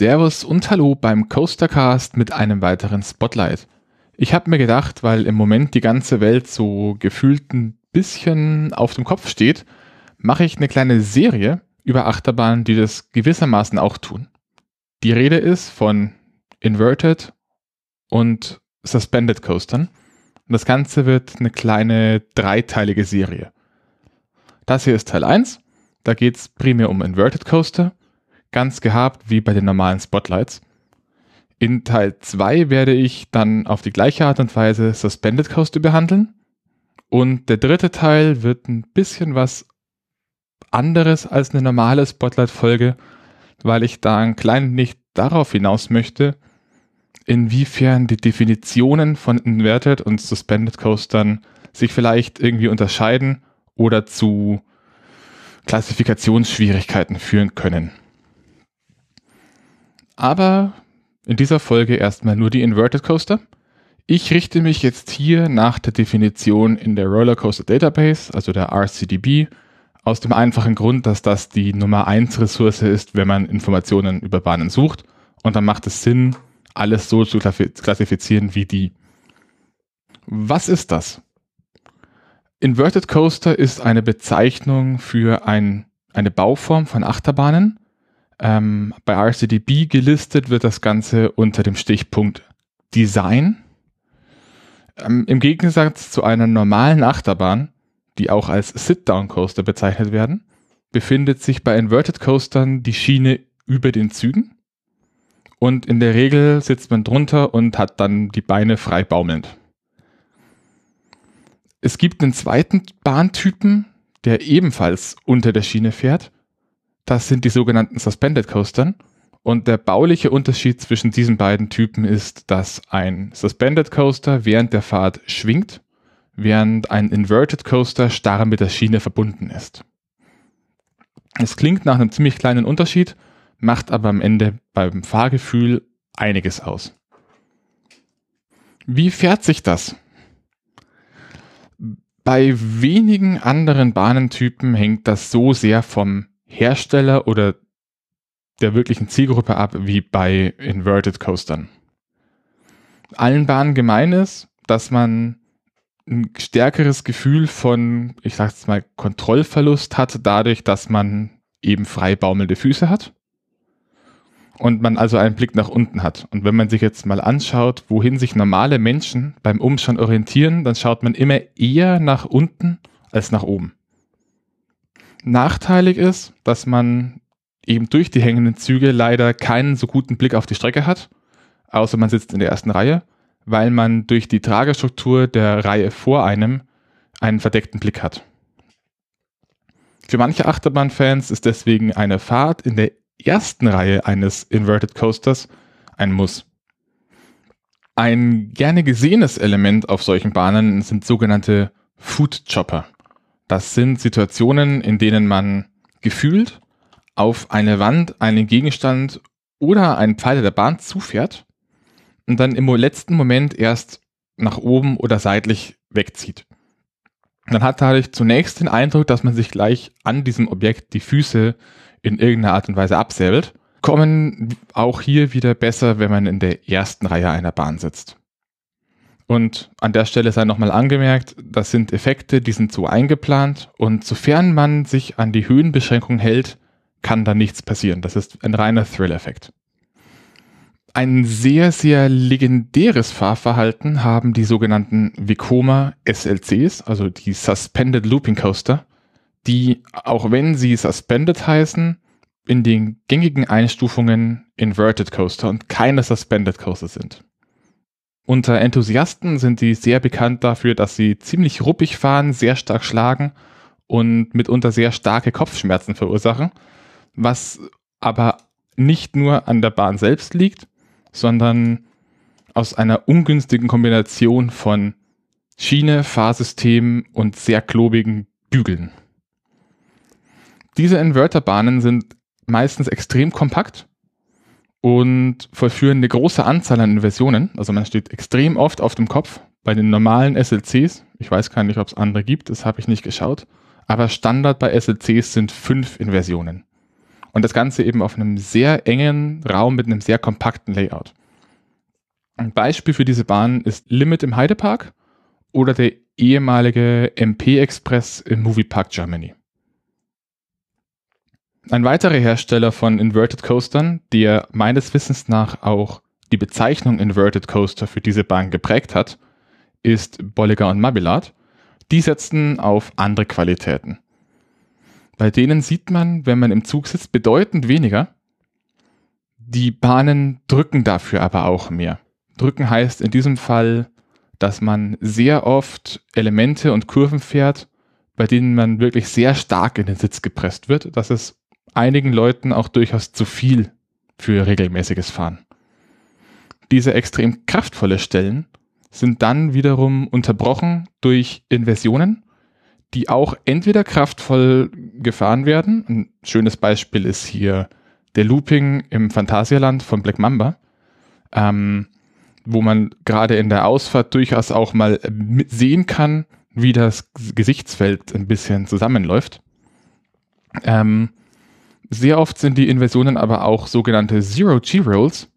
Servus und Hallo beim Coastercast mit einem weiteren Spotlight. Ich habe mir gedacht, weil im Moment die ganze Welt so gefühlt ein bisschen auf dem Kopf steht, mache ich eine kleine Serie über Achterbahnen, die das gewissermaßen auch tun. Die Rede ist von Inverted und Suspended Coastern. Und das Ganze wird eine kleine dreiteilige Serie. Das hier ist Teil 1. Da geht es primär um Inverted Coaster ganz gehabt wie bei den normalen Spotlights. In Teil 2 werde ich dann auf die gleiche Art und Weise Suspended Coaster behandeln. Und der dritte Teil wird ein bisschen was anderes als eine normale Spotlight-Folge, weil ich da ein klein nicht darauf hinaus möchte, inwiefern die Definitionen von Inverted und Suspended Coastern sich vielleicht irgendwie unterscheiden oder zu Klassifikationsschwierigkeiten führen können. Aber in dieser Folge erstmal nur die Inverted Coaster. Ich richte mich jetzt hier nach der Definition in der Rollercoaster Database, also der RCDB, aus dem einfachen Grund, dass das die Nummer 1 Ressource ist, wenn man Informationen über Bahnen sucht. Und dann macht es Sinn, alles so zu klassifizieren wie die. Was ist das? Inverted Coaster ist eine Bezeichnung für ein, eine Bauform von Achterbahnen, ähm, bei RCDB gelistet wird das Ganze unter dem Stichpunkt Design. Ähm, Im Gegensatz zu einer normalen Achterbahn, die auch als Sit-Down-Coaster bezeichnet werden, befindet sich bei Inverted Coastern die Schiene über den Zügen. Und in der Regel sitzt man drunter und hat dann die Beine frei baumelnd. Es gibt einen zweiten Bahntypen, der ebenfalls unter der Schiene fährt das sind die sogenannten Suspended Coastern. Und der bauliche Unterschied zwischen diesen beiden Typen ist, dass ein Suspended Coaster während der Fahrt schwingt, während ein Inverted Coaster starr mit der Schiene verbunden ist. Es klingt nach einem ziemlich kleinen Unterschied, macht aber am Ende beim Fahrgefühl einiges aus. Wie fährt sich das? Bei wenigen anderen Bahnentypen hängt das so sehr vom Hersteller oder der wirklichen Zielgruppe ab wie bei Inverted Coastern. Allen Bahnen gemein ist, dass man ein stärkeres Gefühl von, ich sag jetzt mal, Kontrollverlust hat, dadurch, dass man eben frei baumelnde Füße hat und man also einen Blick nach unten hat. Und wenn man sich jetzt mal anschaut, wohin sich normale Menschen beim Umschauen orientieren, dann schaut man immer eher nach unten als nach oben. Nachteilig ist, dass man eben durch die hängenden Züge leider keinen so guten Blick auf die Strecke hat, außer man sitzt in der ersten Reihe, weil man durch die Tragestruktur der Reihe vor einem einen verdeckten Blick hat. Für manche Achterbahnfans ist deswegen eine Fahrt in der ersten Reihe eines Inverted Coasters ein Muss. Ein gerne gesehenes Element auf solchen Bahnen sind sogenannte Food Chopper. Das sind Situationen, in denen man gefühlt auf eine Wand, einen Gegenstand oder einen Pfeiler der Bahn zufährt und dann im letzten Moment erst nach oben oder seitlich wegzieht. Man hat dadurch zunächst den Eindruck, dass man sich gleich an diesem Objekt die Füße in irgendeiner Art und Weise absäbelt, kommen auch hier wieder besser, wenn man in der ersten Reihe einer Bahn sitzt. Und an der Stelle sei nochmal angemerkt, das sind Effekte, die sind so eingeplant und sofern man sich an die Höhenbeschränkung hält, kann da nichts passieren. Das ist ein reiner Thrill-Effekt. Ein sehr, sehr legendäres Fahrverhalten haben die sogenannten Vekoma SLCs, also die Suspended Looping Coaster, die, auch wenn sie Suspended heißen, in den gängigen Einstufungen Inverted Coaster und keine Suspended Coaster sind. Unter Enthusiasten sind die sehr bekannt dafür, dass sie ziemlich ruppig fahren, sehr stark schlagen und mitunter sehr starke Kopfschmerzen verursachen, was aber nicht nur an der Bahn selbst liegt, sondern aus einer ungünstigen Kombination von Schiene, Fahrsystem und sehr klobigen Bügeln. Diese Inverterbahnen sind meistens extrem kompakt und vollführen eine große Anzahl an Inversionen. Also man steht extrem oft auf dem Kopf bei den normalen SLCs. Ich weiß gar nicht, ob es andere gibt, das habe ich nicht geschaut. Aber Standard bei SLCs sind fünf Inversionen. Und das Ganze eben auf einem sehr engen Raum mit einem sehr kompakten Layout. Ein Beispiel für diese Bahn ist Limit im Heidepark oder der ehemalige MP Express im Moviepark Germany. Ein weiterer Hersteller von Inverted Coastern, der meines Wissens nach auch die Bezeichnung Inverted Coaster für diese Bahn geprägt hat, ist Bolliger und Mabillat. Die setzen auf andere Qualitäten. Bei denen sieht man, wenn man im Zug sitzt, bedeutend weniger. Die Bahnen drücken dafür aber auch mehr. Drücken heißt in diesem Fall, dass man sehr oft Elemente und Kurven fährt, bei denen man wirklich sehr stark in den Sitz gepresst wird. Das ist einigen Leuten auch durchaus zu viel für regelmäßiges Fahren. Diese extrem kraftvolle Stellen sind dann wiederum unterbrochen durch Inversionen, die auch entweder kraftvoll gefahren werden. Ein schönes Beispiel ist hier der Looping im Phantasialand von Black Mamba, ähm, wo man gerade in der Ausfahrt durchaus auch mal sehen kann, wie das Gesichtsfeld ein bisschen zusammenläuft. Ähm, sehr oft sind die Inversionen aber auch sogenannte Zero-G-Rolls.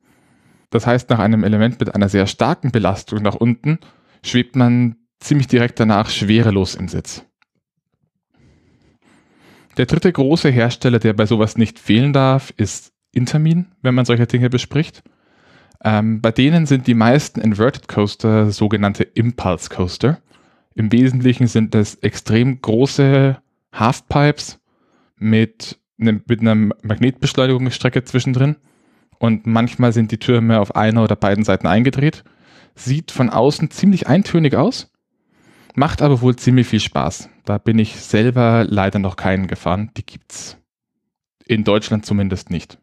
Das heißt, nach einem Element mit einer sehr starken Belastung nach unten schwebt man ziemlich direkt danach schwerelos im Sitz. Der dritte große Hersteller, der bei sowas nicht fehlen darf, ist Intermin, wenn man solche Dinge bespricht. Ähm, bei denen sind die meisten Inverted Coaster sogenannte Impulse Coaster. Im Wesentlichen sind das extrem große Halfpipes mit, mit einer Magnetbeschleunigungsstrecke zwischendrin. Und manchmal sind die Türme auf einer oder beiden Seiten eingedreht. Sieht von außen ziemlich eintönig aus, macht aber wohl ziemlich viel Spaß. Da bin ich selber leider noch keinen gefahren. Die gibt's in Deutschland zumindest nicht.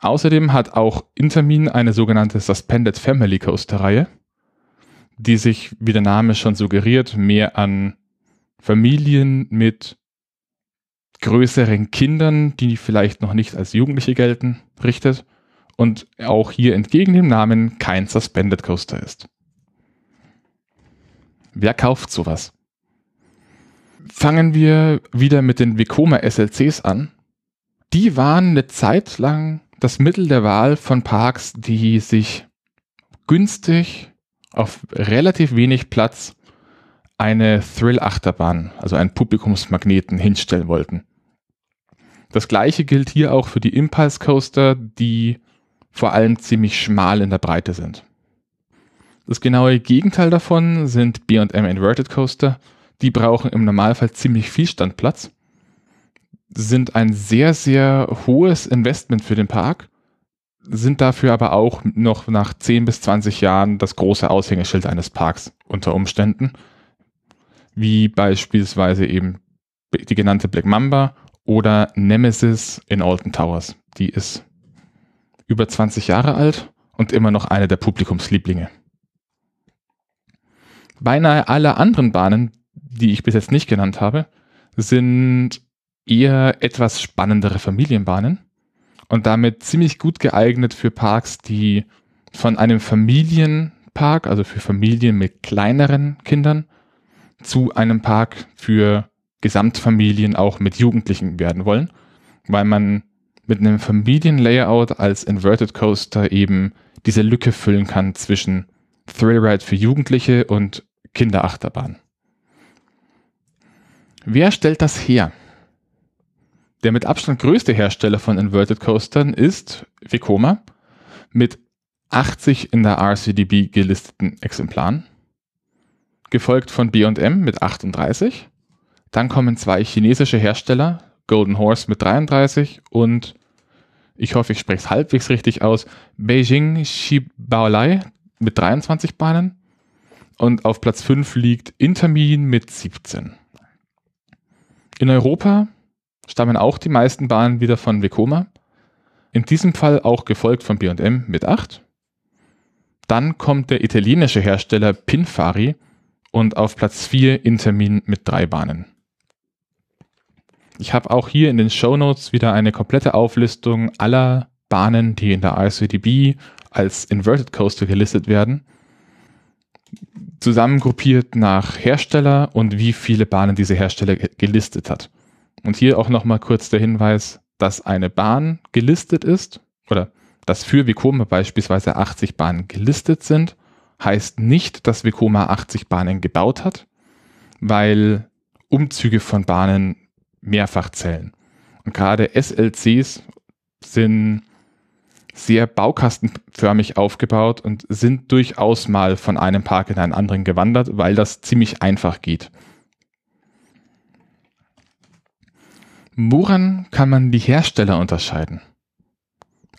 Außerdem hat auch Intermin eine sogenannte Suspended Family Coaster Reihe, die sich, wie der Name schon suggeriert, mehr an Familien mit größeren Kindern, die vielleicht noch nicht als Jugendliche gelten, richtet und auch hier entgegen dem Namen kein Suspended Coaster ist. Wer kauft sowas? Fangen wir wieder mit den Vekoma SLCs an. Die waren eine Zeit lang das Mittel der Wahl von Parks, die sich günstig auf relativ wenig Platz eine Thrill-Achterbahn, also einen Publikumsmagneten hinstellen wollten. Das gleiche gilt hier auch für die Impulse Coaster, die vor allem ziemlich schmal in der Breite sind. Das genaue Gegenteil davon sind B&M Inverted Coaster. Die brauchen im Normalfall ziemlich viel Standplatz, sind ein sehr, sehr hohes Investment für den Park, sind dafür aber auch noch nach 10 bis 20 Jahren das große Aushängeschild eines Parks unter Umständen, wie beispielsweise eben die genannte Black Mamba oder Nemesis in Alton Towers. Die ist über 20 Jahre alt und immer noch eine der Publikumslieblinge. Beinahe alle anderen Bahnen, die ich bis jetzt nicht genannt habe, sind eher etwas spannendere Familienbahnen und damit ziemlich gut geeignet für Parks, die von einem Familienpark, also für Familien mit kleineren Kindern, zu einem Park für Gesamtfamilien auch mit Jugendlichen werden wollen, weil man mit einem Familienlayout als Inverted Coaster eben diese Lücke füllen kann zwischen Thrillride für Jugendliche und Kinderachterbahn. Wer stellt das her? Der mit Abstand größte Hersteller von Inverted Coastern ist Vekoma mit 80 in der RCDB gelisteten Exemplaren, gefolgt von B&M mit 38. Dann kommen zwei chinesische Hersteller, Golden Horse mit 33 und ich hoffe, ich spreche es halbwegs richtig aus, Beijing Shibaolai mit 23 Bahnen und auf Platz 5 liegt Intermin mit 17. In Europa stammen auch die meisten Bahnen wieder von Vekoma. In diesem Fall auch gefolgt von B&M mit 8. Dann kommt der italienische Hersteller Pinfari und auf Platz 4 Intermin mit drei Bahnen. Ich habe auch hier in den Show Notes wieder eine komplette Auflistung aller Bahnen, die in der ICDB als Inverted Coaster gelistet werden zusammengruppiert nach Hersteller und wie viele Bahnen diese Hersteller gelistet hat. Und hier auch nochmal kurz der Hinweis, dass eine Bahn gelistet ist oder dass für Vekoma beispielsweise 80 Bahnen gelistet sind, heißt nicht, dass Vekoma 80 Bahnen gebaut hat, weil Umzüge von Bahnen mehrfach zählen. Und gerade SLCs sind sehr baukastenförmig aufgebaut und sind durchaus mal von einem Park in einen anderen gewandert, weil das ziemlich einfach geht. Woran kann man die Hersteller unterscheiden?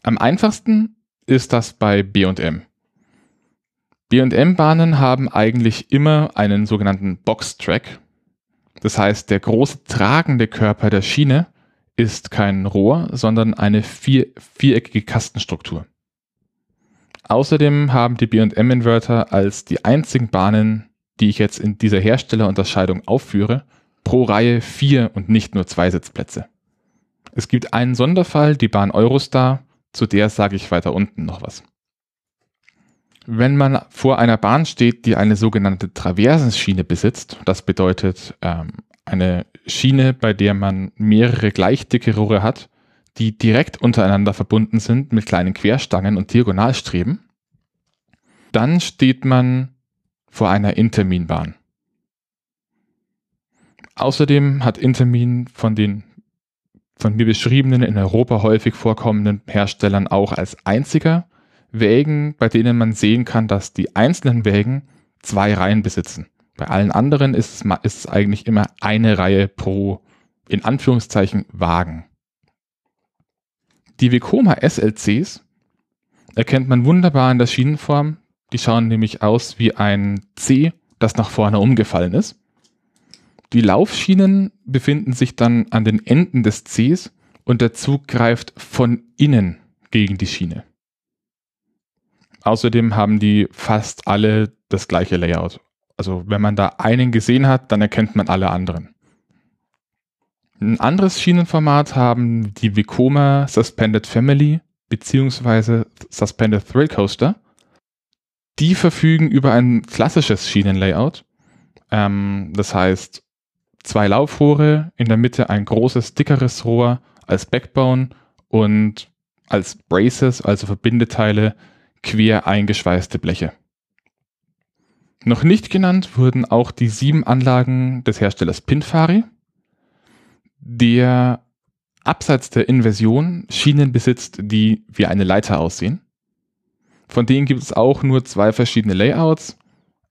Am einfachsten ist das bei B&M. B&M-Bahnen haben eigentlich immer einen sogenannten Box-Track. Das heißt, der große tragende Körper der Schiene ist kein Rohr, sondern eine vier, viereckige Kastenstruktur. Außerdem haben die B&M-Inverter als die einzigen Bahnen, die ich jetzt in dieser Herstellerunterscheidung aufführe, pro Reihe vier und nicht nur zwei Sitzplätze. Es gibt einen Sonderfall, die Bahn Eurostar, zu der sage ich weiter unten noch was. Wenn man vor einer Bahn steht, die eine sogenannte Traversenschiene besitzt, das bedeutet ähm, eine Schiene, bei der man mehrere gleich dicke Rohre hat, die direkt untereinander verbunden sind mit kleinen Querstangen und Diagonalstreben, dann steht man vor einer Interminbahn. Außerdem hat Intermin von den von mir beschriebenen in Europa häufig vorkommenden Herstellern auch als einziger Wägen, bei denen man sehen kann, dass die einzelnen Wägen zwei Reihen besitzen. Bei allen anderen ist es, ist es eigentlich immer eine Reihe pro, in Anführungszeichen, Wagen. Die Vekoma SLCs erkennt man wunderbar in der Schienenform. Die schauen nämlich aus wie ein C, das nach vorne umgefallen ist. Die Laufschienen befinden sich dann an den Enden des Cs und der Zug greift von innen gegen die Schiene. Außerdem haben die fast alle das gleiche Layout. Also wenn man da einen gesehen hat, dann erkennt man alle anderen. Ein anderes Schienenformat haben die Vekoma Suspended Family bzw. Suspended Thrill Coaster. Die verfügen über ein klassisches Schienenlayout. Ähm, das heißt, zwei Laufrohre, in der Mitte ein großes, dickeres Rohr als Backbone und als Braces, also Verbindeteile, quer eingeschweißte Bleche. Noch nicht genannt wurden auch die sieben Anlagen des Herstellers Pinfari, der abseits der Inversion Schienen besitzt, die wie eine Leiter aussehen. Von denen gibt es auch nur zwei verschiedene Layouts.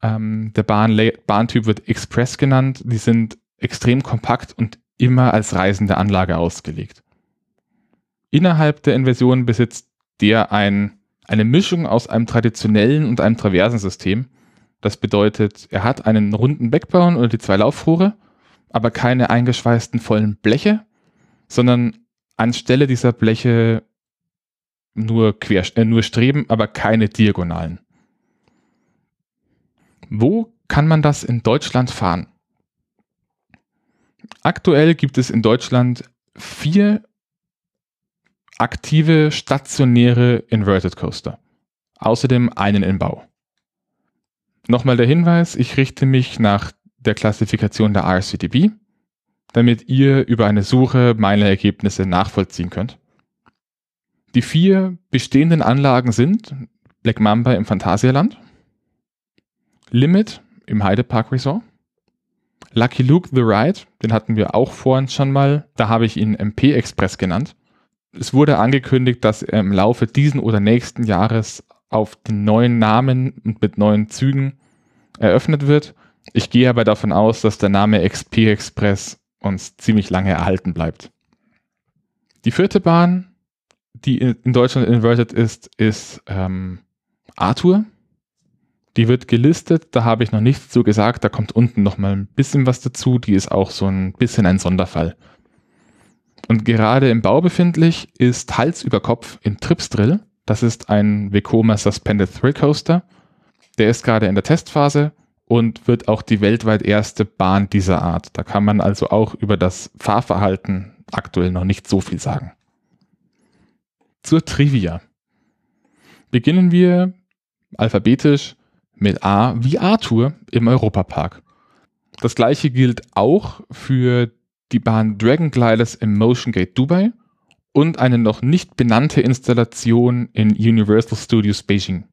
Ähm, der Bahn Bahntyp wird Express genannt. Die sind extrem kompakt und immer als reisende Anlage ausgelegt. Innerhalb der Inversion besitzt der ein, eine Mischung aus einem traditionellen und einem Traversensystem. Das bedeutet, er hat einen runden Backbone oder die zwei Laufrohre, aber keine eingeschweißten vollen Bleche, sondern anstelle dieser Bleche nur, quer, äh, nur Streben, aber keine Diagonalen. Wo kann man das in Deutschland fahren? Aktuell gibt es in Deutschland vier aktive stationäre Inverted Coaster. Außerdem einen in Bau. Nochmal der Hinweis, ich richte mich nach der Klassifikation der RCDB, damit ihr über eine Suche meine Ergebnisse nachvollziehen könnt. Die vier bestehenden Anlagen sind Black Mamba im Phantasialand, Limit im Heidepark Resort, Lucky Luke The Ride, den hatten wir auch vorhin schon mal. Da habe ich ihn MP Express genannt. Es wurde angekündigt, dass im Laufe diesen oder nächsten Jahres auf den neuen Namen und mit neuen Zügen eröffnet wird. Ich gehe aber davon aus, dass der Name XP Express uns ziemlich lange erhalten bleibt. Die vierte Bahn, die in Deutschland inverted ist, ist ähm, Arthur. Die wird gelistet, da habe ich noch nichts zu gesagt, da kommt unten noch mal ein bisschen was dazu, die ist auch so ein bisschen ein Sonderfall. Und gerade im Bau befindlich ist Hals über Kopf in Tripsdrill, das ist ein Vekoma Suspended Thrill Coaster, der ist gerade in der Testphase und wird auch die weltweit erste Bahn dieser Art. Da kann man also auch über das Fahrverhalten aktuell noch nicht so viel sagen. Zur Trivia. Beginnen wir alphabetisch mit A wie Arthur im Europapark. Das gleiche gilt auch für die Bahn Dragon Gliders im Motion Gate Dubai und eine noch nicht benannte Installation in Universal Studios Beijing.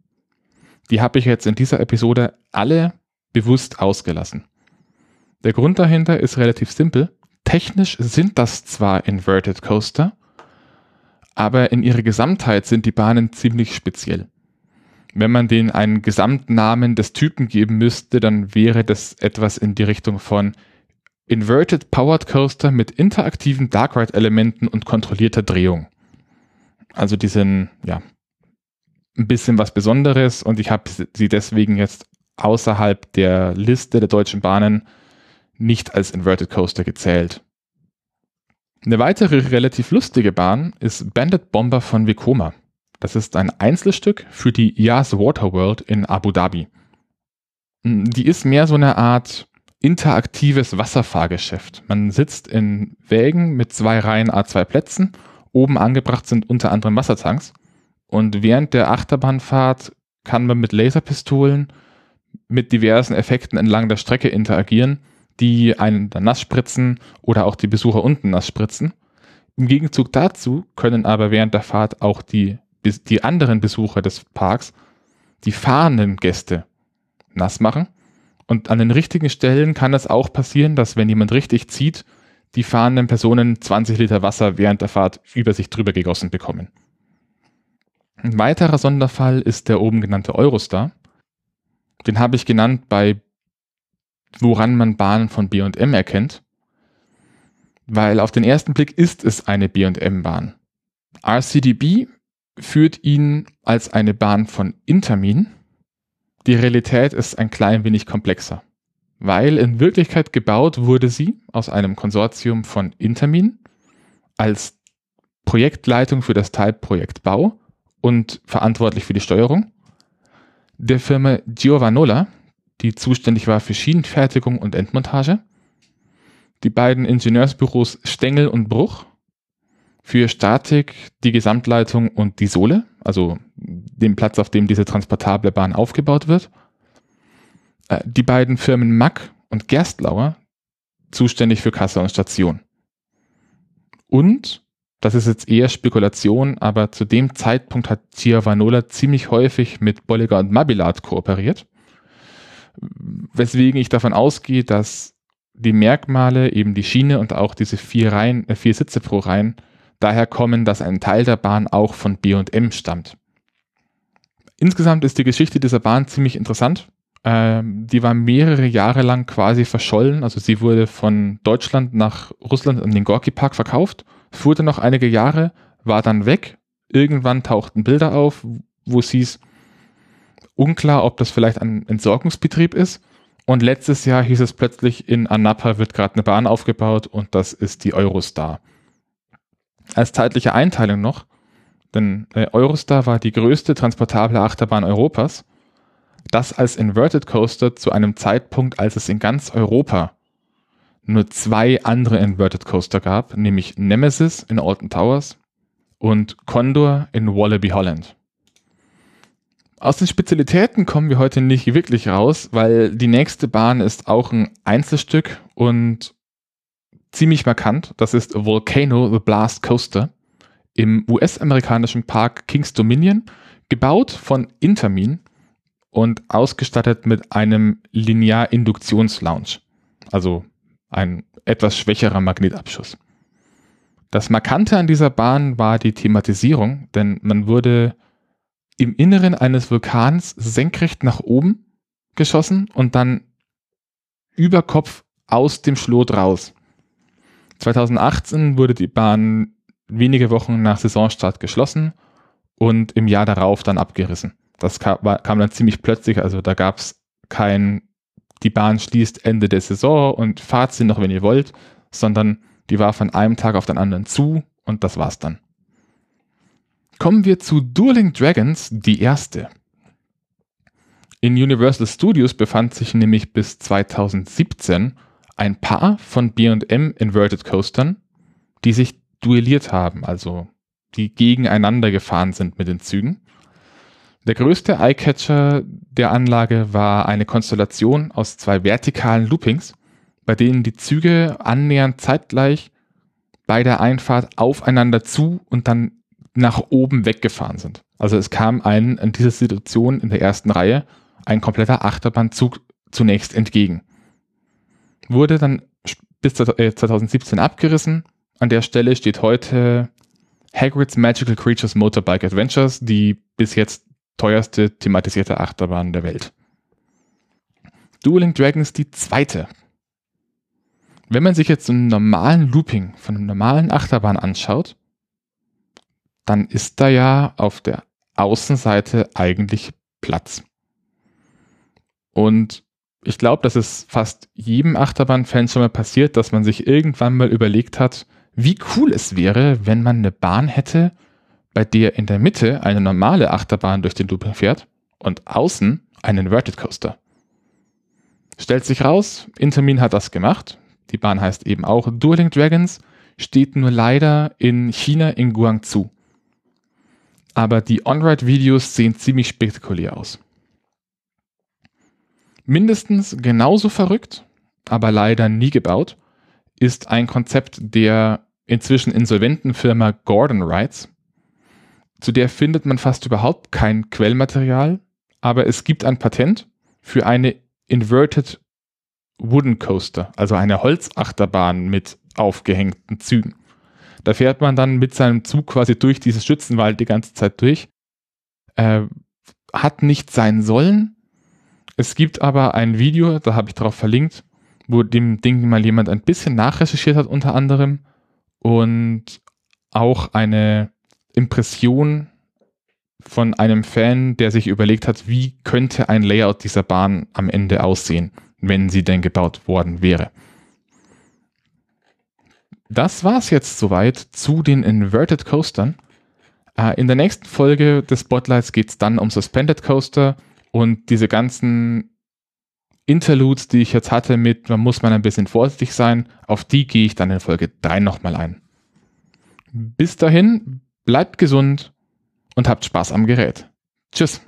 Die habe ich jetzt in dieser Episode alle bewusst ausgelassen. Der Grund dahinter ist relativ simpel. Technisch sind das zwar Inverted Coaster, aber in ihrer Gesamtheit sind die Bahnen ziemlich speziell. Wenn man denen einen Gesamtnamen des Typen geben müsste, dann wäre das etwas in die Richtung von Inverted Powered Coaster mit interaktiven Dark Ride Elementen und kontrollierter Drehung. Also die sind, ja, ein bisschen was Besonderes und ich habe sie deswegen jetzt außerhalb der Liste der deutschen Bahnen nicht als Inverted Coaster gezählt. Eine weitere relativ lustige Bahn ist Bandit Bomber von Vekoma. Das ist ein Einzelstück für die Yas Water World in Abu Dhabi. Die ist mehr so eine Art interaktives Wasserfahrgeschäft. Man sitzt in Wägen mit zwei Reihen A2 Plätzen. Oben angebracht sind unter anderem Wassertanks. Und während der Achterbahnfahrt kann man mit Laserpistolen mit diversen Effekten entlang der Strecke interagieren die einen dann nass spritzen oder auch die Besucher unten nass spritzen. Im Gegenzug dazu können aber während der Fahrt auch die, die anderen Besucher des Parks die fahrenden Gäste nass machen. Und an den richtigen Stellen kann es auch passieren, dass wenn jemand richtig zieht, die fahrenden Personen 20 Liter Wasser während der Fahrt über sich drüber gegossen bekommen. Ein weiterer Sonderfall ist der oben genannte Eurostar. Den habe ich genannt bei woran man Bahnen von B&M erkennt, weil auf den ersten Blick ist es eine B&M-Bahn. RCDB führt ihn als eine Bahn von Intermin. Die Realität ist ein klein wenig komplexer, weil in Wirklichkeit gebaut wurde sie aus einem Konsortium von Intermin als Projektleitung für das Teilprojekt Bau und verantwortlich für die Steuerung, der Firma Giovanola, die zuständig war für Schienenfertigung und Endmontage. Die beiden Ingenieursbüros Stengel und Bruch für Statik, die Gesamtleitung und die Sohle, also den Platz, auf dem diese transportable Bahn aufgebaut wird. Äh, die beiden Firmen Mack und Gerstlauer zuständig für Kasse und Station. Und, das ist jetzt eher Spekulation, aber zu dem Zeitpunkt hat Giovanola ziemlich häufig mit Bolliger und Mabillat kooperiert weswegen ich davon ausgehe, dass die Merkmale, eben die Schiene und auch diese vier Reihen, äh, vier Sitze pro Reihen, daher kommen, dass ein Teil der Bahn auch von B&M stammt. Insgesamt ist die Geschichte dieser Bahn ziemlich interessant. Ähm, die war mehrere Jahre lang quasi verschollen. Also sie wurde von Deutschland nach Russland in den Gorki Park verkauft, fuhr dann noch einige Jahre, war dann weg. Irgendwann tauchten Bilder auf, wo es hieß, Unklar, ob das vielleicht ein Entsorgungsbetrieb ist. Und letztes Jahr hieß es plötzlich, in Anapa wird gerade eine Bahn aufgebaut und das ist die Eurostar. Als zeitliche Einteilung noch, denn äh, Eurostar war die größte transportable Achterbahn Europas. Das als Inverted Coaster zu einem Zeitpunkt, als es in ganz Europa nur zwei andere Inverted Coaster gab, nämlich Nemesis in Alton Towers und Condor in Wallaby Holland. Aus den Spezialitäten kommen wir heute nicht wirklich raus, weil die nächste Bahn ist auch ein Einzelstück und ziemlich markant. Das ist Volcano the Blast Coaster im US-amerikanischen Park Kings Dominion, gebaut von Intermin und ausgestattet mit einem Linear-Induktions-Lounge, also ein etwas schwächerer Magnetabschuss. Das Markante an dieser Bahn war die Thematisierung, denn man wurde im Inneren eines Vulkans senkrecht nach oben geschossen und dann über Kopf aus dem Schlot raus. 2018 wurde die Bahn wenige Wochen nach Saisonstart geschlossen und im Jahr darauf dann abgerissen. Das kam, kam dann ziemlich plötzlich, also da gab es kein, die Bahn schließt Ende der Saison und fahrt sie noch, wenn ihr wollt, sondern die war von einem Tag auf den anderen zu und das war's dann. Kommen wir zu Dueling Dragons, die erste. In Universal Studios befand sich nämlich bis 2017 ein Paar von B&M Inverted Coastern, die sich duelliert haben, also die gegeneinander gefahren sind mit den Zügen. Der größte Eyecatcher der Anlage war eine Konstellation aus zwei vertikalen Loopings, bei denen die Züge annähernd zeitgleich bei der Einfahrt aufeinander zu und dann nach oben weggefahren sind. Also es kam einen in dieser Situation in der ersten Reihe ein kompletter Achterbahnzug zunächst entgegen. Wurde dann bis 2017 äh, abgerissen. An der Stelle steht heute Hagrid's Magical Creatures Motorbike Adventures, die bis jetzt teuerste thematisierte Achterbahn der Welt. Dueling Dragons die zweite. Wenn man sich jetzt einen normalen Looping von einem normalen Achterbahn anschaut, dann ist da ja auf der Außenseite eigentlich Platz. Und ich glaube, dass es fast jedem Achterbahn-Fan schon mal passiert, dass man sich irgendwann mal überlegt hat, wie cool es wäre, wenn man eine Bahn hätte, bei der in der Mitte eine normale Achterbahn durch den Looping fährt und außen einen Inverted Coaster. Stellt sich raus, Intermin hat das gemacht. Die Bahn heißt eben auch Dueling Dragons, steht nur leider in China in Guangzhou. Aber die On-Ride-Videos sehen ziemlich spektakulär aus. Mindestens genauso verrückt, aber leider nie gebaut, ist ein Konzept der inzwischen insolventen Firma Gordon Rides. Zu der findet man fast überhaupt kein Quellmaterial, aber es gibt ein Patent für eine Inverted Wooden Coaster, also eine Holzachterbahn mit aufgehängten Zügen. Da fährt man dann mit seinem Zug quasi durch dieses Schützenwald die ganze Zeit durch. Äh, hat nicht sein sollen. Es gibt aber ein Video, da habe ich drauf verlinkt, wo dem Ding mal jemand ein bisschen nachrecherchiert hat unter anderem und auch eine Impression von einem Fan, der sich überlegt hat, wie könnte ein Layout dieser Bahn am Ende aussehen, wenn sie denn gebaut worden wäre. Das war's jetzt soweit zu den Inverted Coastern. Äh, in der nächsten Folge des Spotlights geht's dann um Suspended Coaster und diese ganzen Interludes, die ich jetzt hatte mit, man muss man ein bisschen vorsichtig sein, auf die gehe ich dann in Folge 3 nochmal ein. Bis dahin, bleibt gesund und habt Spaß am Gerät. Tschüss.